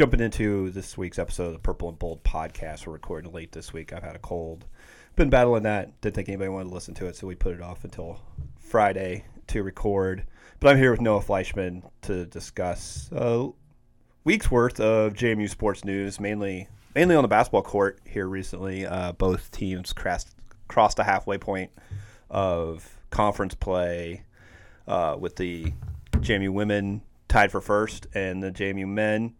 jumping into this week's episode of the Purple and Bold podcast. We're recording late this week. I've had a cold, been battling that. Didn't think anybody wanted to listen to it, so we put it off until Friday to record. But I'm here with Noah Fleischman to discuss a week's worth of JMU sports news, mainly mainly on the basketball court here recently. Uh, both teams crossed crossed a halfway point of conference play uh, with the JMU women tied for first and the JMU men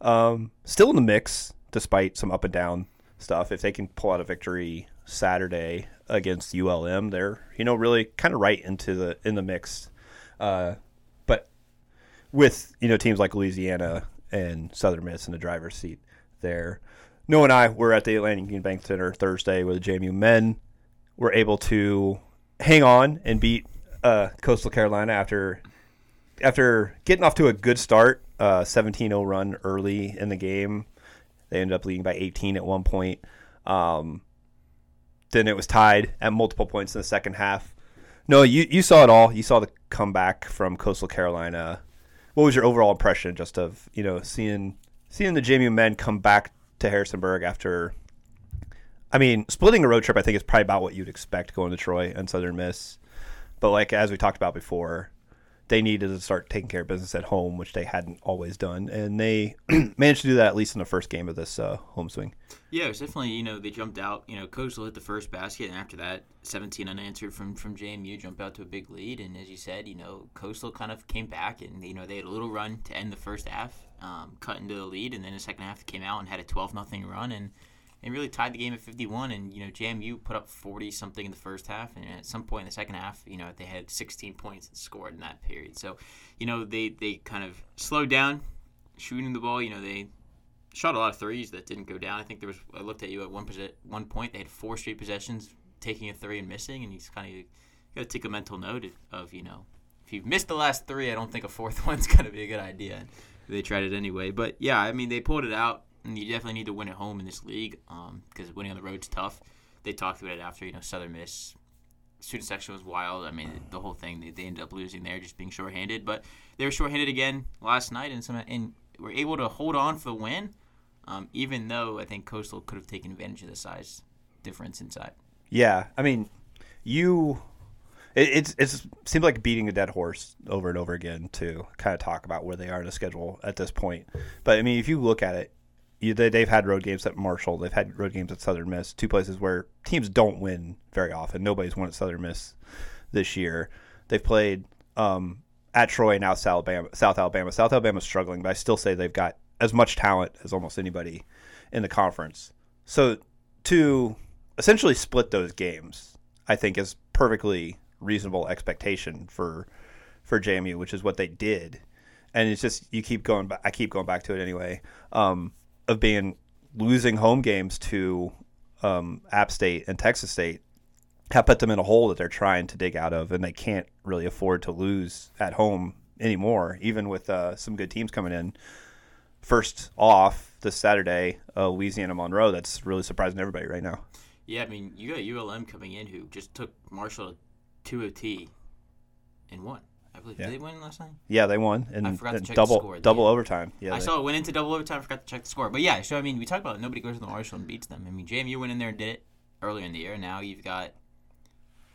um, still in the mix despite some up and down stuff. If they can pull out a victory Saturday against ULM, they're you know really kind of right into the in the mix. Uh, but with you know teams like Louisiana and Southern Miss in the driver's seat there. Noah and I were at the Atlantic Union Bank Center Thursday with the JMU men. Were able to hang on and beat uh, Coastal Carolina after after getting off to a good start, uh, 17-0 run early in the game. They ended up leading by 18 at one point. Um, then it was tied at multiple points in the second half. Noah, you you saw it all. You saw the comeback from Coastal Carolina. What was your overall impression just of you know seeing seeing the JMU men come back to Harrisonburg after? I mean, splitting a road trip, I think is probably about what you'd expect going to Troy and Southern Miss. But like as we talked about before, they needed to start taking care of business at home, which they hadn't always done, and they managed to do that at least in the first game of this uh, home swing. Yeah, it was definitely you know they jumped out. You know, Coastal hit the first basket, and after that, 17 unanswered from from JMU jumped out to a big lead. And as you said, you know, Coastal kind of came back, and you know they had a little run to end the first half, um, cut into the lead, and then the second half came out and had a 12 nothing run, and and really tied the game at 51. And you know, JMU put up 40 something in the first half, and at some point in the second half, you know, they had 16 points scored in that period. So, you know, they they kind of slowed down shooting the ball. You know, they shot a lot of threes that didn't go down. I think there was. I looked at you at one one point. They had four straight possessions taking a three and missing, and he's kind of got to take a mental note of, of you know. If you've missed the last three, I don't think a fourth one's going to be a good idea. They tried it anyway. But yeah, I mean, they pulled it out and you definitely need to win at home in this league because um, winning on the road's tough. They talked about it after you know Southern Miss student section was wild. I mean, the whole thing they, they ended up losing there, just being shorthanded. But they were shorthanded again last night, and some and were able to hold on for the win. Um, even though I think Coastal could have taken advantage of the size difference inside. Yeah, I mean, you. It, it's it's seems like beating a dead horse over and over again to kind of talk about where they are in the schedule at this point. But I mean, if you look at it, they, they've had road games at Marshall. They've had road games at Southern Miss. Two places where teams don't win very often. Nobody's won at Southern Miss this year. They've played um, at Troy now South Alabama. South Alabama. South Alabama's struggling, but I still say they've got as much talent as almost anybody in the conference. So to essentially split those games, I think is perfectly reasonable expectation for for JMU, which is what they did. And it's just you keep going back. I keep going back to it anyway. Um, of being losing home games to um, App State and Texas State have put them in a hole that they're trying to dig out of, and they can't really afford to lose at home anymore, even with uh, some good teams coming in. First off, this Saturday, uh, Louisiana Monroe. That's really surprising everybody right now. Yeah, I mean, you got ULM coming in who just took Marshall to OT and won. Believe. Yeah. Did they win last night? Yeah, they won. And I forgot to check double, the score. Double overtime. Yeah, I they... saw it went into double overtime. Forgot to check the score. But yeah, so I mean, we talked about it. nobody goes to the Marshall and beats them. I mean, JMU went in there and did it earlier in the year. Now you've got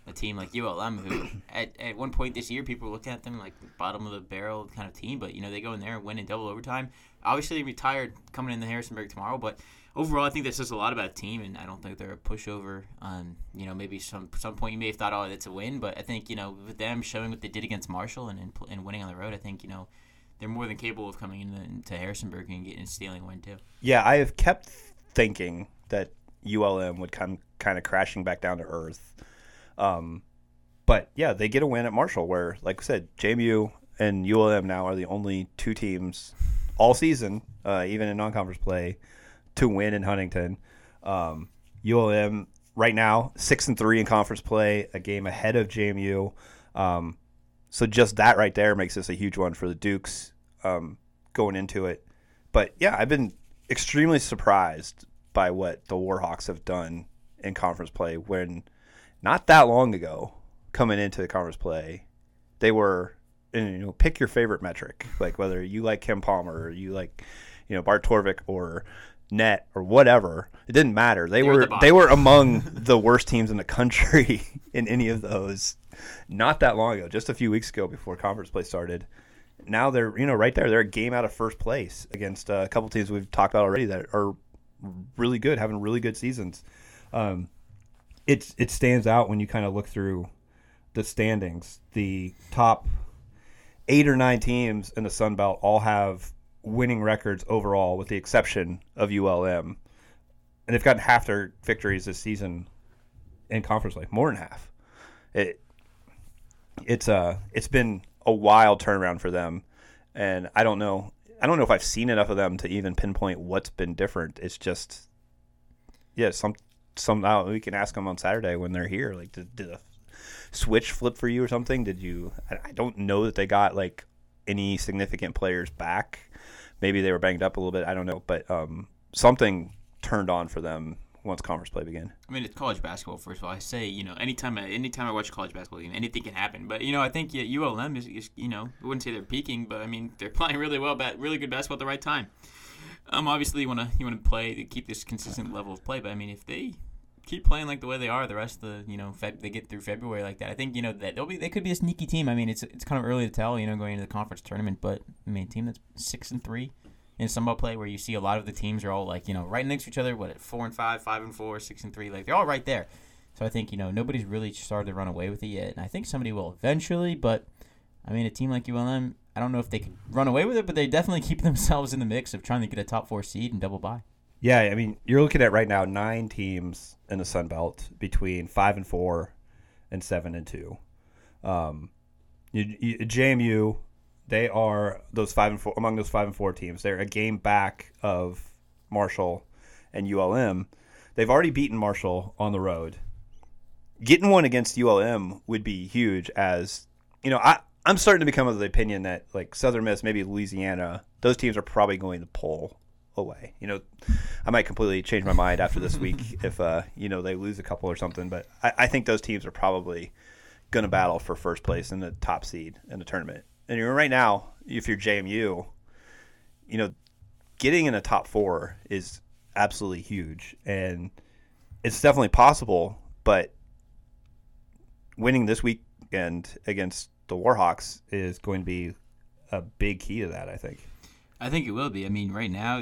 a team like ULM who, at, at one point this year, people were looking at them like bottom of the barrel kind of team. But you know, they go in there and win in double overtime. Obviously, retired coming in the Harrisonburg tomorrow, but overall, I think this says a lot about a team, and I don't think they're a pushover. On you know, maybe some some point you may have thought, oh, that's a win, but I think you know, with them showing what they did against Marshall and and, and winning on the road, I think you know they're more than capable of coming into, into Harrisonburg and getting stealing a win too. Yeah, I have kept thinking that ULM would come kind of crashing back down to earth. Um, but yeah, they get a win at Marshall, where, like I said, JMU and ULM now are the only two teams all season, uh, even in non-conference play, to win in Huntington. Um, ULM right now six and three in conference play, a game ahead of JMU. Um, so just that right there makes this a huge one for the Dukes um, going into it. But yeah, I've been extremely surprised by what the Warhawks have done in conference play when not that long ago coming into the conference play they were and, you know pick your favorite metric like whether you like KenPom or you like you know Bart Torvik or Net or whatever. It didn't matter. They, They were were the they were among the worst teams in the country in any of those. Not that long ago, just a few weeks ago before conference play started. Now they're you know right there. They're a game out of first place against uh, a couple teams we've talked about already that are really good, having really good seasons. Um, it's it stands out when you kind of look through the standings. The top eight or nine teams in the Sun Belt all have winning records overall, with the exception of ULM, and they've gotten half their victories this season in conference play, more than half. It it's uh it's been a wild turnaround for them, and I don't know I don't know if I've seen enough of them to even pinpoint what's been different. It's just yeah some some uh, we can ask them on Saturday when they're here. Like did, did a switch flip for you or something? Did you? I, I don't know that they got like any significant players back. Maybe they were banged up a little bit. I don't know, but um, something turned on for them once conference play began. I mean, it's college basketball. First of all, I say you know anytime I, anytime I watch college basketball game, anything can happen. But you know, I think yeah, ULM is, is you know I wouldn't say they're peaking, but I mean they're playing really well, bat, really good basketball at the right time. Um, obviously you want to you want to play to keep this consistent level of play, but I mean if they keep playing like the way they are the rest of the you know Feb- they get through February like that, I think you know that they'll be they could be a sneaky team. I mean it's it's kind of early to tell you know going into the conference tournament, but I mean team that's six and three in Sunbelt play where you see a lot of the teams are all like you know right next to each other. What at four and five, five and four, six and three, like they're all right there. So I think you know nobody's really started to run away with it yet, and I think somebody will eventually. But I mean, a team like ULM, I don't know if they could run away with it, but they definitely keep themselves in the mix of trying to get a top four seed and double bye. Yeah, I mean, you're looking at right now nine teams in the Sun Belt between five and four and seven and two. Um, you, you, JMU, they are those five and four among those five and four teams. They're a game back of Marshall and ULM. They've already beaten Marshall on the road. Getting one against ULM would be huge. As you know, I I'm starting to become of the opinion that like Southern Miss, maybe Louisiana, those teams are probably going to pull away. You know, I might completely change my mind after this week if uh, you know they lose a couple or something. But I, I think those teams are probably going to battle for first place in the top seed in the tournament. And you're right now, if you're JMU, you know, getting in the top four is absolutely huge, and it's definitely possible. But winning this weekend against the Warhawks is going to be a big key to that. I think. I think it will be. I mean, right now,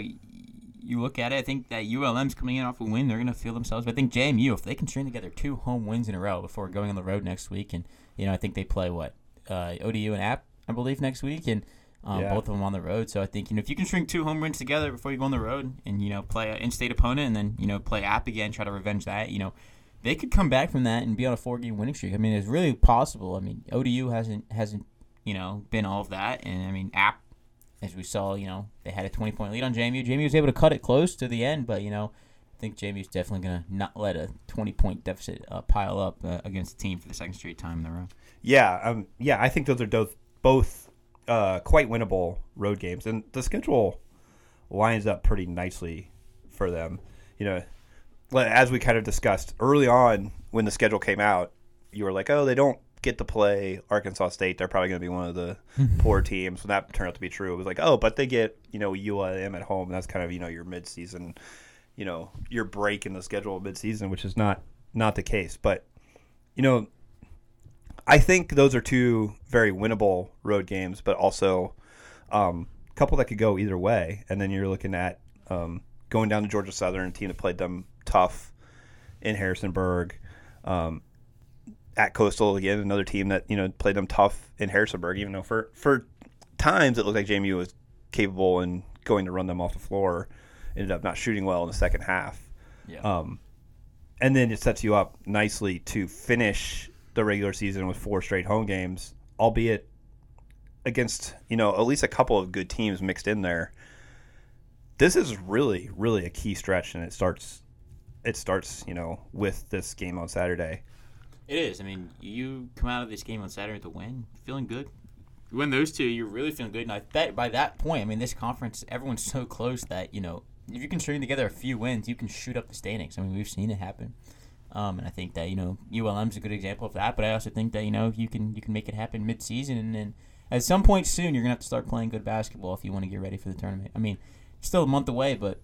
you look at it. I think that ULM's coming in off a win. They're going to feel themselves. But I think JMU, if they can string together two home wins in a row before going on the road next week, and you know, I think they play what uh, ODU and App, I believe, next week, and um, Yeah. both of them on the road. So I think you know if you can string two home wins together before you go on the road, and you know play an in-state opponent, and then you know play App again, try to revenge that. You know, they could come back from that and be on a four-game winning streak. I mean, it's really possible. I mean, ODU hasn't hasn't you know been all of that, and I mean App as we saw, you know, they had a 20 point lead on JMU. JMU was able to cut it close to the end, but, you know, I think JMU's definitely going to not let a 20 point deficit uh, pile up uh, against a team for the second straight time in a row. Yeah, um, yeah, I think those are both both uh, quite winnable road games, and the schedule lines up pretty nicely for them. You know, as we kind of discussed early on when the schedule came out, you were like, "Oh, they don't get to play Arkansas State. They're probably going to be one of the poor teams." When that turned out to be true, it was like, "Oh, but they get you know ULM at home. And that's kind of you know your midseason, you know, your break in the schedule of midseason, which is not not the case, but." You know, I think those are two very winnable road games, but also um, a couple that could go either way. And then you're looking at um, going down to Georgia Southern, a team that played them tough in Harrisonburg. Um, at Coastal again, another team that you know played them tough in Harrisonburg. Even though for for times it looked like JMU was capable and going to run them off the floor, ended up not shooting well in the second half. Yeah. Um, and then it sets you up nicely to finish the regular season with four straight home games, albeit against you know at least a couple of good teams mixed in there. This is really, really a key stretch, and it starts. It starts, you know, with this game on Saturday. It is. I mean, you come out of this game on Saturday to win, feeling good. You win those two, you're really feeling good. And I bet by that point, I mean, this conference, everyone's so close that, you know, if you can string together a few wins, you can shoot up the standings. I mean, we've seen it happen. Um, and I think that, you know, ULM's a good example of that. But I also think that, you know, you can you can make it happen mid-season. And then at some point soon, you're to have to start playing good basketball if you want to get ready for the tournament. I mean, still a month away, but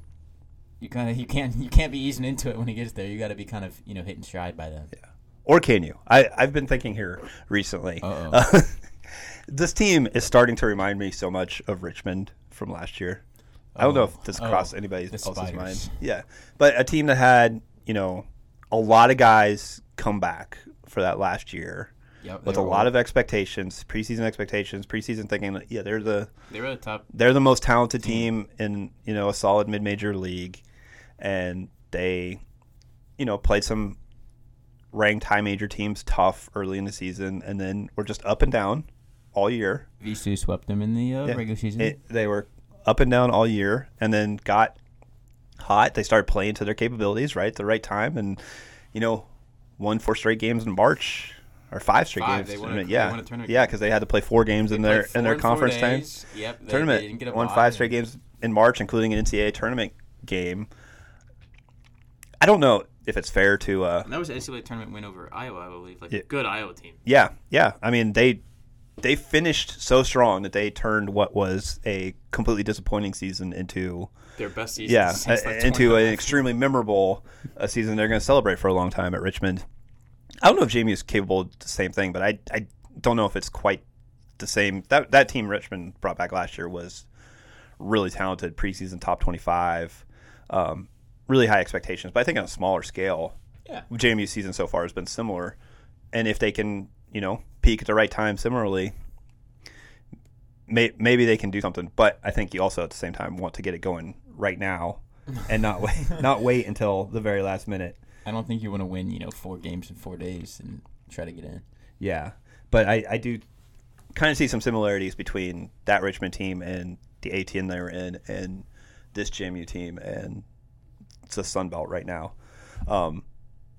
you kind of you can't you can't be easing into it when he gets there. You got to be kind of you know hitting stride by then. Yeah. Or can you? I I've been thinking here recently. Uh, this team is starting to remind me so much of Richmond from last year. I don't know if this Oh, crossed anybody's else's Spiders. mind. Yeah, but a team that had you know a lot of guys come back for that last year Yep, with a lot of expectations, preseason expectations, preseason thinking that yeah they're the they were the top. they're the most talented team in you know a solid mid major league, and they you know played some ranked high major teams tough early in the season, and then were just up and down all year. VCU swept them in the uh, Yeah. regular season. It, they were up and down all year, and then got hot. They started playing to their capabilities right at the right time, and you know won four straight games in March. Or five straight Five. games. They won a- they yeah, won a tournament yeah, because they had to play four games in their in their conference time. Yep, they, tournament. They didn't get a won five straight games in March, including an NCAA tournament game. I don't know if it's fair to. Uh, And that was an NCAA tournament win over Iowa, I believe. Like Yeah. good Iowa team. yeah, yeah. I mean, they they finished so strong that they turned what was a completely disappointing season into Their best season. yeah like, into an extremely memorable uh, season. They're going to celebrate for a long time at Richmond. I don't know if JMU is capable of the same thing, but I I don't know if it's quite the same. That that team Richmond brought back last year was really talented, preseason top twenty five, um, really high expectations. But I think on a smaller scale, Yeah. JMU's season so far has been similar. And if they can, you know, peak at the right time similarly, may, maybe they can do something. But I think you also at the same time want to get it going right now and not wait not wait until the very last minute. I don't think you want to win, you know, four games in four days and try to get in. Yeah. But I, I do kind of see some similarities between that Richmond team and the A-10 they were in and this JMU team and it's the Sun Belt right now. Um,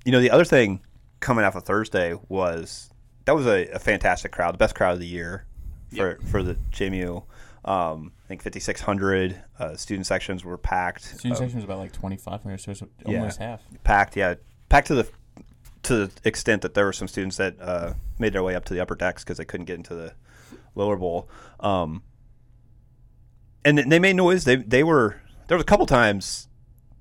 you know, the other thing coming off of Thursday was that was a, a fantastic crowd, the best crowd of the year for, for the JMU. Um, I think 5,600 uh, student sections were packed. Student Um, section was about like 2,500, so it's Yeah. almost half. packed, yeah, packed to the to the extent that there were some students that uh, made their way up to the upper decks because they couldn't get into the lower bowl. Um, and they made noise. They they were there was a couple times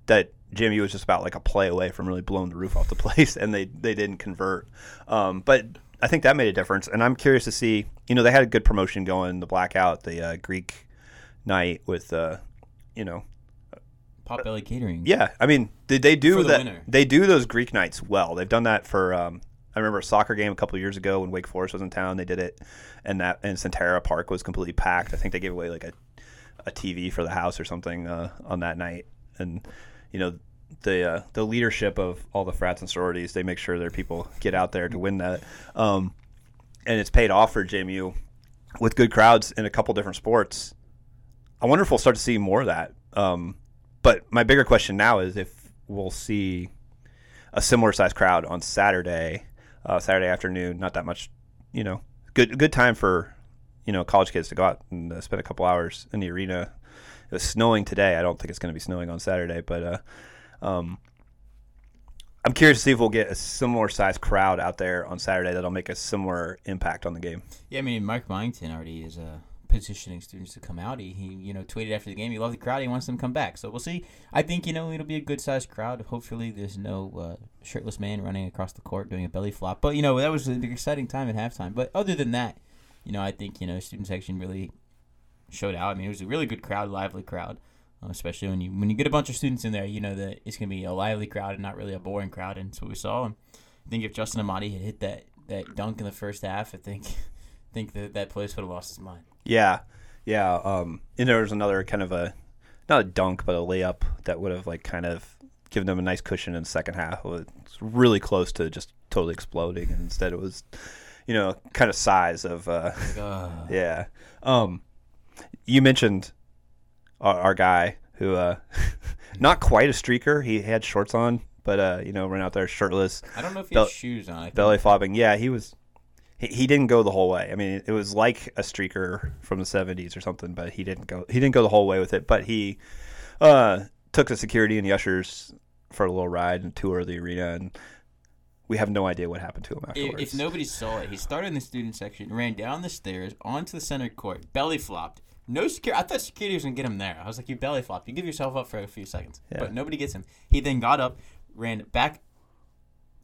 that JMU was just about like a play away from really blowing the roof off the place, and they they didn't convert. Um, but I think that made a difference, and I'm curious to see. You know, they had a good promotion going, the blackout, the uh, Greek night with, uh, you know, Pop Belly Catering. yeah, I mean, did they do the that? winner. They do those Greek nights well. They've done that for. Um, I remember a soccer game a couple of years ago when Wake Forest was in town. They did it, and that and Sentara Park was completely packed. I think they gave away like a a TV for the house or something uh, on that night. And you know, the uh, the leadership of all the frats and sororities, they make sure their people get out there to win that. Um, and it's paid off for JMU with good crowds in a couple different sports. I wonder if we'll start to see more of that. Um, but my bigger question now is if we'll see a similar sized crowd on Saturday, uh, Saturday afternoon. Not that much, you know, good good time for you know college kids to go out and uh, spend a couple hours in the arena. It was snowing today. I don't think it's going to be snowing on Saturday, but uh, um, I'm curious to see if we'll get a similar sized crowd out there on Saturday that'll make a similar impact on the game. Yeah, I mean, Mark Byington already is uh, petitioning students to come out. He, he, you know, tweeted after the game, he loved the crowd. He wants them to come back. So we'll see. I think, you know, it'll be a good sized crowd. Hopefully, there's no uh, shirtless man running across the court doing a belly flop. But, you know, that was an exciting time at halftime. But other than that, you know, I think, you know, student section really showed out. I mean, it was a really good crowd, lively crowd. Uh, especially when you when you get a bunch of students in there, you know that it's gonna be a lively crowd and not really a boring crowd, and that's what we saw. And I think if Justin Amadi had hit that, that dunk in the first half, I think think that that place would have lost his mind. Yeah, yeah. Um, and there was another kind of a not a dunk, but a layup that would have like kind of given them a nice cushion in the second half. It was really close to just totally exploding, and instead it was, you know, kind of size of. Uh, Like, uh, yeah. Um, you mentioned our, our guy who, uh, not quite a streaker. He had shorts on, but uh, you know, ran out there shirtless, I don't know if he has shoes on. Belly flopping. Yeah, he was. He, he didn't go the whole way. I mean, it was like a streaker from the '70s or something, but he didn't go. He didn't go the whole way with it. But he uh, took the security and the ushers for a little ride and tour of the arena, and we have no idea what happened to him If, afterwards. if nobody saw it, he started in the student section, ran down the stairs onto the center court, belly flopped, No security. I thought security was gonna get him there. I was like, you belly flop. You give yourself up for a few seconds, Yeah. but nobody gets him. He then got up, ran back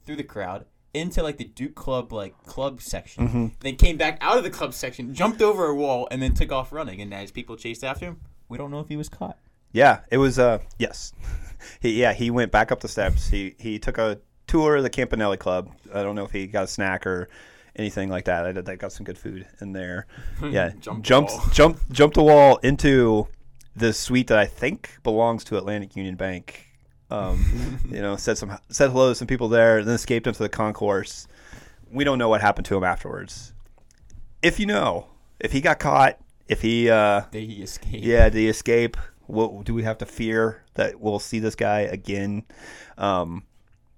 through the crowd into like the Duke Club like club section, Mm-hmm. then came back out of the club section, jumped over a wall, and then took off running. And as people chased after him, we don't know if he was caught. Yeah, it was. Uh, yes, he yeah he went back up the steps. He he took a tour of the Campanelli Club. I don't know if he got a snack or anything like that. I, they got some good food in there. Yeah, Jumped the jumped wall. jumped the wall into the suite that I think belongs to Atlantic Union Bank. Um, you know, said some said hello to some people there, then escaped into the concourse. We don't know what happened to him afterwards. If you know, if he got caught, if he uh, Did he escape? yeah, the escape. What do we have to fear that we'll see this guy again? Um,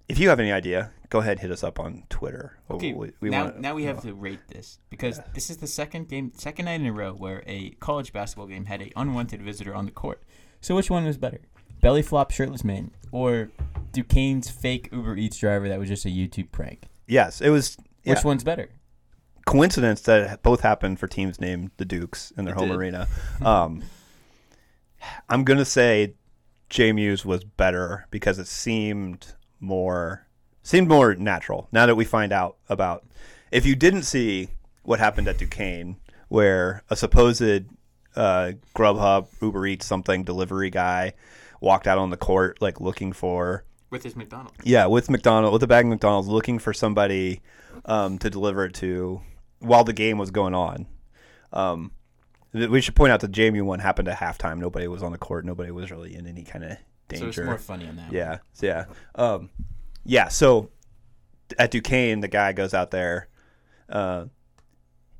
if you have any idea, go ahead hit us up on Twitter. Okay, We- we now wanna- now we have to rate this because this is the second game, second night in a row where a college basketball game had a unwanted visitor on the court. So which one was better, belly flop shirtless man or Duquesne's fake Uber Eats driver that was just a YouTube prank? Yes, it was. Yeah, Which one's better? coincidence that both happened for teams named the Dukes in their It home did. arena. Um, I'm gonna say JMU's was better because it seemed more seemed more natural. Now that we find out about, if you didn't see what happened at Duquesne, where a supposed uh, Grubhub, Uber Eats, something delivery guy walked out on the court like looking for With his McDonald's. yeah, with McDonald, with a bag of McDonald's, looking for somebody um, to deliver it to while the game was going on. Um, we should point out that JMU one happened at halftime. Nobody was on the court. Nobody was really in any kind of So it's more funny on that. yeah, so yeah, um, yeah. So at Duquesne, the guy goes out there. Uh,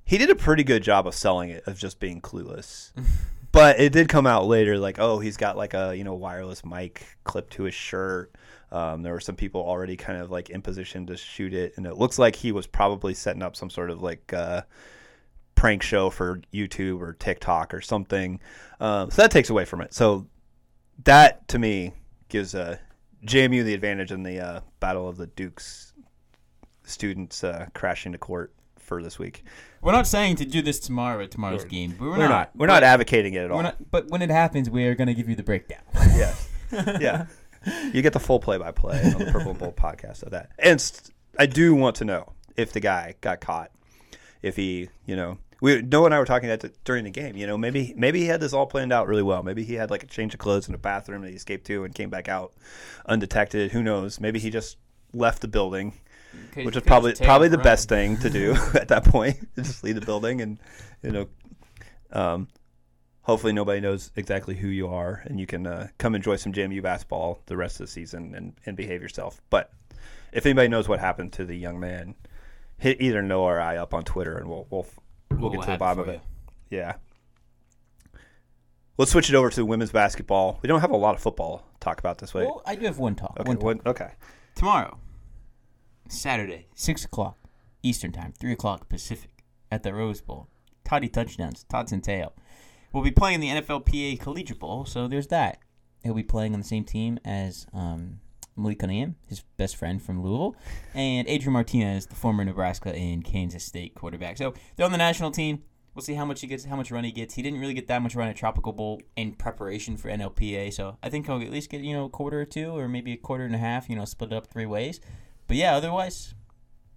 he did a pretty good job of selling it, of just being clueless. but it did come out later, like, oh, he's got like a you know wireless mic clipped to his shirt. Um, there were some people already kind of like in position to shoot it, and it looks like he was probably setting up some sort of like uh, prank show for YouTube or TikTok or something. Um, so that takes away from it. So that to me gives uh, JMU the advantage in the uh, battle of the Dukes students uh, crashing to court for this week. We're not saying to do this tomorrow at tomorrow's We're- game. But we're, We're not. We're not advocating it at all. Not. But when it happens, we are going to give you the breakdown. Yes. yeah. You get the full play-by-play on the Purple and Bold podcast of that. And st- I do want to know if the guy got caught. If he, you know, we Noah and I were talking that during the game. You know, maybe maybe he had this all planned out really well. Maybe he had like a change of clothes in a bathroom that he escaped to and came back out undetected. Who knows? Maybe he just left the building, which is probably probably the running. best thing to do at that point. just leave the building and you know, um, hopefully nobody knows exactly who you are and you can uh, come enjoy some JMU basketball the rest of the season and, and behave yourself. But if anybody knows what happened to the young man, hit either Noah or I up on Twitter and we'll we'll we'll, We'll get to the bottom of it. Yeah. Let's switch it over to women's basketball. We don't have a lot of football to talk about this way. Well, I do have one talk. okay. one talk. one- okay. Tomorrow, Saturday, 6 o'clock Eastern Time, 3 o'clock Pacific, at the Rose Bowl. Toddy Touchdowns, Todd Centeio. We'll be playing the NFLPA Collegiate Bowl, so there's that. He'll be playing on the same team as um, Malik Cunningham, his best friend from Louisville, and Adrian Martinez, the former Nebraska and Kansas State quarterback. So they're on the national team. We'll see how much he gets, how much run he gets. He didn't really get that much run at Tropical Bowl in preparation for NLPA, so I think he'll at least get you know a quarter or two, or maybe a quarter and a half. You know, split it up three ways. But yeah, otherwise,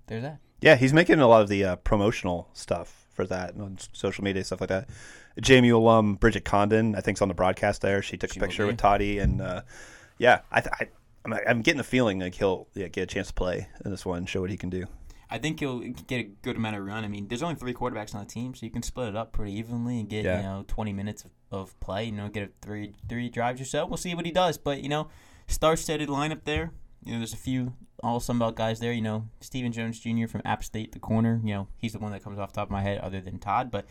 there's that. Yeah, he's making a lot of the uh, promotional stuff for that on social media stuff like that. JMU alum Bridget Condon, I think, is on the broadcast there. She took She a picture with Toddy, and uh, yeah, I, th- I I'm, I'm getting the feeling like he'll yeah, get a chance to play in this one, show what he can do. I think he'll get a good amount of run. I mean, there's only three quarterbacks on the team, so you can split it up pretty evenly and get Yeah. you know 20 minutes of, of play. You know, get a three three drives or so. We'll see what he does. But you know, star-studded lineup there. You know, there's a few all Sunbelt guys there. You know, Stephen Jones Jr. from App State, the corner. You know, he's the one that comes off the top of my head, other than Todd. But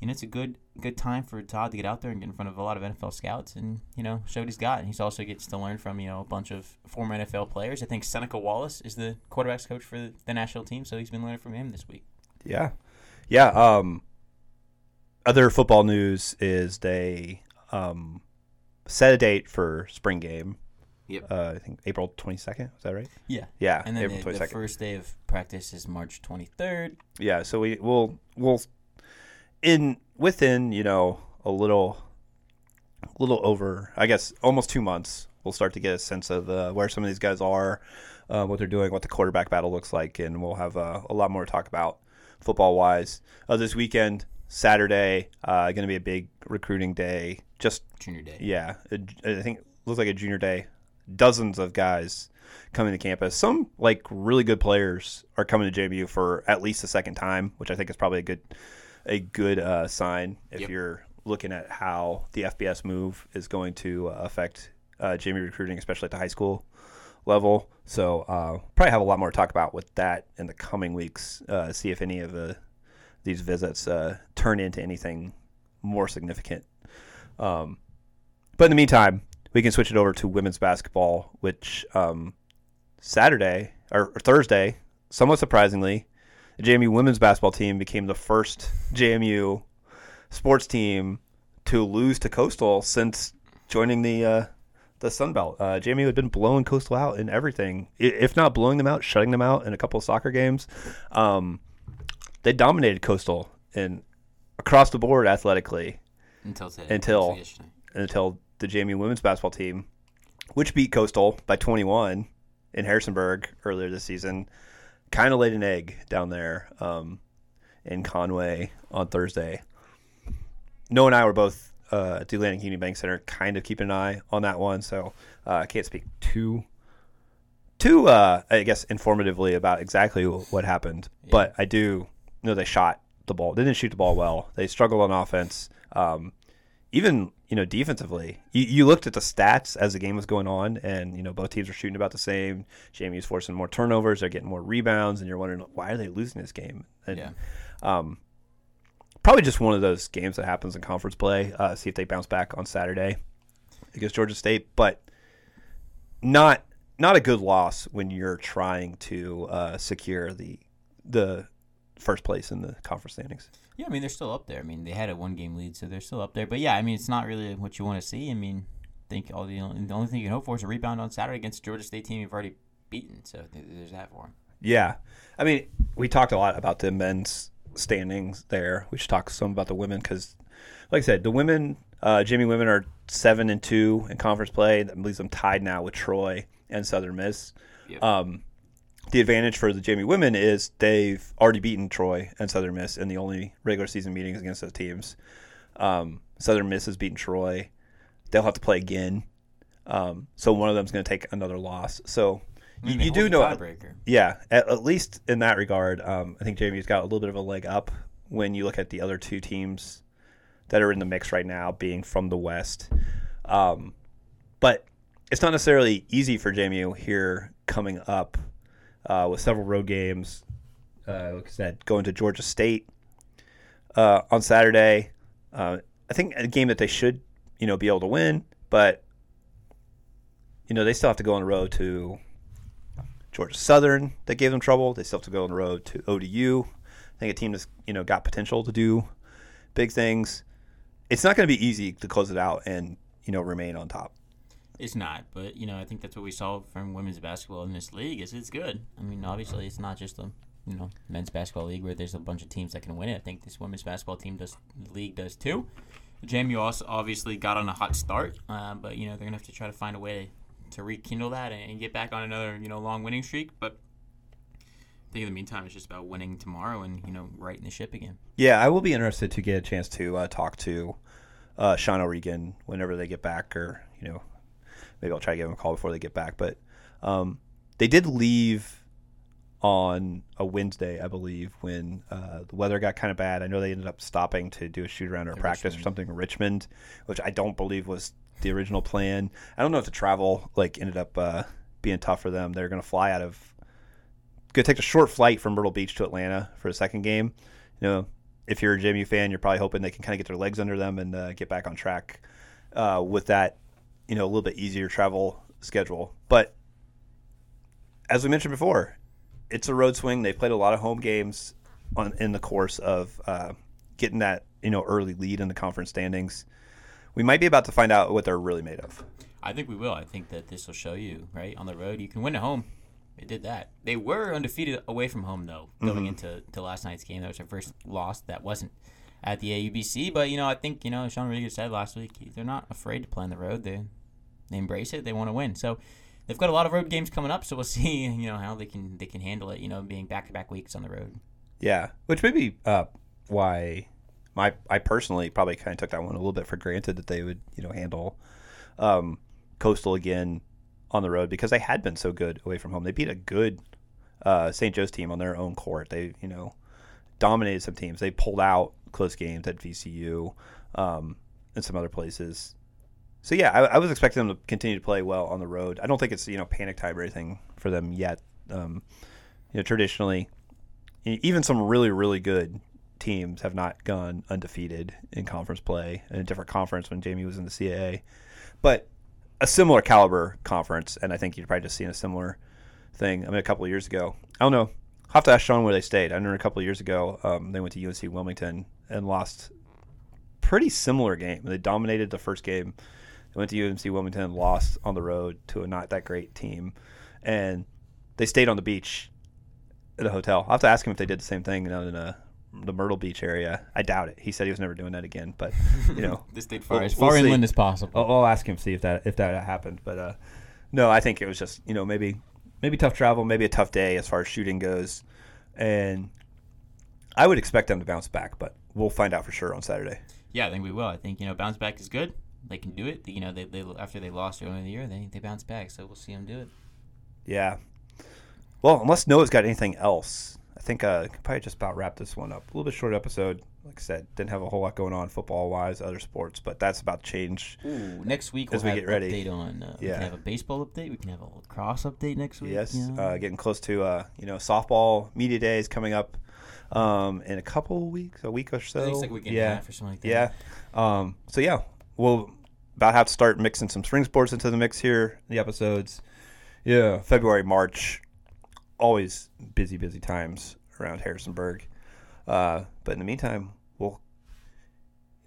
you know, it's a good good time for Todd to get out there and get in front of a lot of NFL scouts and you know show what he's got. And he's also gets to learn from you know a bunch of former NFL players. I think Seneca Wallace is the quarterbacks coach for the, the national team, so he's been learning from him this week. Yeah, yeah. Um, other football news is they um, set a date for spring game. Yep. Uh, I think April 22nd. Is that right? Yeah. Yeah, And then April the, the 22nd. first day of practice is March 23rd. yeah so we will we'll in within you know a little, a little over, I guess, almost two months. We'll start to get a sense of uh, where some of these guys are, uh, what they're doing, what the quarterback battle looks like, and we'll have uh, a lot more to talk about football wise. Uh, this weekend, Saturday, uh, going to be a big recruiting day. Just Junior day. yeah, I think looks like a junior day. Dozens of guys coming to campus. Some like really good players are coming to JMU for at least a second time, which I think is probably a good a good uh, sign if Yep. you're looking at how the FBS move is going to uh, affect uh, recruiting, especially at the high school level. So uh, probably have a lot more to talk about with that in the coming weeks. Uh, see if any of the these visits uh, turn into anything more significant. Um, but in the meantime, we can switch it over to women's basketball, which um, Saturday or, or Thursday, somewhat surprisingly, the JMU women's basketball team became the first JMU sports team to lose to Coastal since joining the uh, the Sun Belt. Uh, JMU had been blowing Coastal out in everything, if not blowing them out, shutting them out in a couple of soccer games. Um, they dominated Coastal in across the board athletically Until today. Until- yesterday. until the JMU women's basketball team, which beat Coastal by 21 in Harrisonburg earlier this season, kind of laid an egg down there um, in Conway on Thursday. Noah and I were both uh, at the Atlantic Union Bank Center, kind of keeping an eye on that one, so uh, I can't speak too too uh, I guess informatively about exactly what happened, but I do know they shot the ball. They didn't shoot the ball well. They struggled on offense. Um, even you know defensively, you, you looked at the stats as the game was going on, and you know both teams were shooting about the same. JMU's forcing more turnovers, they're getting more rebounds, and you're wondering why are they losing this game? And, Yeah. Um, probably just one of those games that happens in conference play. Uh, see if they bounce back on Saturday against Georgia State, but not not a good loss when you're trying to uh, secure the the first place in the conference standings. Yeah, I mean they're still up there. I mean they had a one game lead, so they're still up there. But yeah, I mean it's not really what you want to see. I mean, I think all the only, the only thing you can hope for is a rebound on Saturday against Georgia State team you've already beaten. So th- there's that for them. Yeah, I mean, we talked a lot about the men's standings there. We should talk some about the women because, like I said, the women, uh, JMU women are seven and two in conference play. That leaves them tied now with Troy and Southern Miss. Yep. Um, the advantage for the JMU women is they've already beaten Troy and Southern Miss in the only regular season meetings against those teams. Um, Southern Miss has beaten Troy. They'll have to play again. Um, so one of them's going to take another loss. So you, you do the know tiebreaker. yeah, at, at least in that regard, um, I think JMU's got a little bit of a leg up when you look at the other two teams that are in the mix right now, being from the West. Um, but it's not necessarily easy for JMU here coming up uh, with several road games. Uh, like I said, going to Georgia State uh, on Saturday. Uh, I think a game that they should, you know, be able to win, but you know they still have to go on the road to Georgia Southern that gave them trouble. They still have to go on the road to ODU. I think a team that's you know got potential to do big things. It's not going to be easy to close it out and you know remain on top. It's not, but you know I think that's what we saw from women's basketball in this league. Is it's good. I mean, obviously it's not just a you know men's basketball league where there's a bunch of teams that can win it. I think this women's basketball team does the league does too. JMU also obviously got on a hot start, uh, but you know they're gonna have to try to find a way to rekindle that and, and get back on another you know long winning streak. But I think in the meantime it's just about winning tomorrow and you know righting the ship again. Yeah, I will be interested to get a chance to uh, talk to uh, Sean O'Regan whenever they get back, or you know, maybe I'll try to give them a call before they get back. But um, they did leave on a Wednesday, I believe, when uh, the weather got kind of bad. I know they ended up stopping to do a shoot around or practice or something in Richmond, which I don't believe was the original plan. I don't know if the travel like ended up uh, being tough for them. They're going to fly out of going to take a short flight from Myrtle Beach to Atlanta for a second game. You know, if you're a JMU fan, you're probably hoping they can kind of get their legs under them and uh, get back on track uh, with that, you know, a little bit easier travel schedule. But as we mentioned before, it's a road swing. They played a lot of home games on in the course of uh, getting that you know early lead in the conference standings. We might be about to find out what they're really made of. I think we will. I think that this will show you, right? On the road, you can win at home. They did that. They were undefeated away from home, though, going into to last night's game. That was their first loss. That wasn't at the AUBC. But you know, I think you know Sean Rodriguez said last week they're not afraid to play on the road. They they embrace it. They want to win. So they've got a lot of road games coming up. So we'll see you know how they can they can handle it. You know, being back to back weeks on the road. Yeah, which may be uh, why my I personally probably kind of took that one a little bit for granted that they would you know handle um, Coastal again on the road because they had been so good away from home. They beat a good uh, St. Joe's team on their own court. They you know dominated some teams. They pulled out close games at VCU um, and some other places. So yeah, I, I, was expecting them to continue to play well on the road. I don't think it's you know panic time or anything for them yet. Um, you know, traditionally, even some really really good teams have not gone undefeated in conference play in a different conference when JMU was in the CAA, but a similar caliber conference, and I think you'd probably just seen a similar thing. I mean, a couple of years ago, I don't know. I'll have to ask Sean where they stayed. I know a couple of years ago, um, they went to UNC Wilmington and lost pretty similar game. They dominated the first game. They went to UNC Wilmington lost on the road to a not that great team, and they stayed on the beach at a hotel. I'll have to ask him if they did the same thing down in a the Myrtle Beach area. I doubt it. He said he was never doing that again. But you know, this stayed far we'll, as far we'll inland as possible. I'll, I'll, ask him see if that if that happened. But uh, no, I think it was just you know maybe maybe tough travel, maybe a tough day as far as shooting goes, and I would expect them to bounce back, but we'll find out for sure on Saturday. Yeah, I think we will. I think you know bounce back is good. They can do it. You know, they, they after they lost earlier in the year, they they bounce back. So we'll see them do it. Yeah. Well, unless Noah's got anything else, I think uh, could probably just about wrap this one up. A little bit short episode. Like I said, didn't have a whole lot going on football wise, other sports, but that's about to change. Ooh, next week as we'll we get ready. Update on uh, yeah. we can have a baseball update. We can have a lacrosse update next week. Yes, uh, getting close to uh, you know softball media days coming up um, in a couple weeks, a week or so. like week and yeah. or something like that. Yeah. Um, so yeah, we'll about have to start mixing some spring sports into the mix here. The episodes, yeah, February, March always busy, busy times around Harrisonburg. Uh, but in the meantime, we'll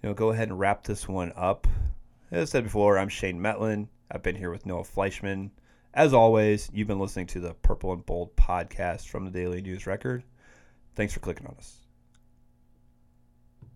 you know go ahead and wrap this one up. As I said before, I'm Shane Mettlen. I've been here with Noah Fleischman. As always, you've been listening to the Purple and Bold podcast from the Daily News Record. Thanks for clicking on us.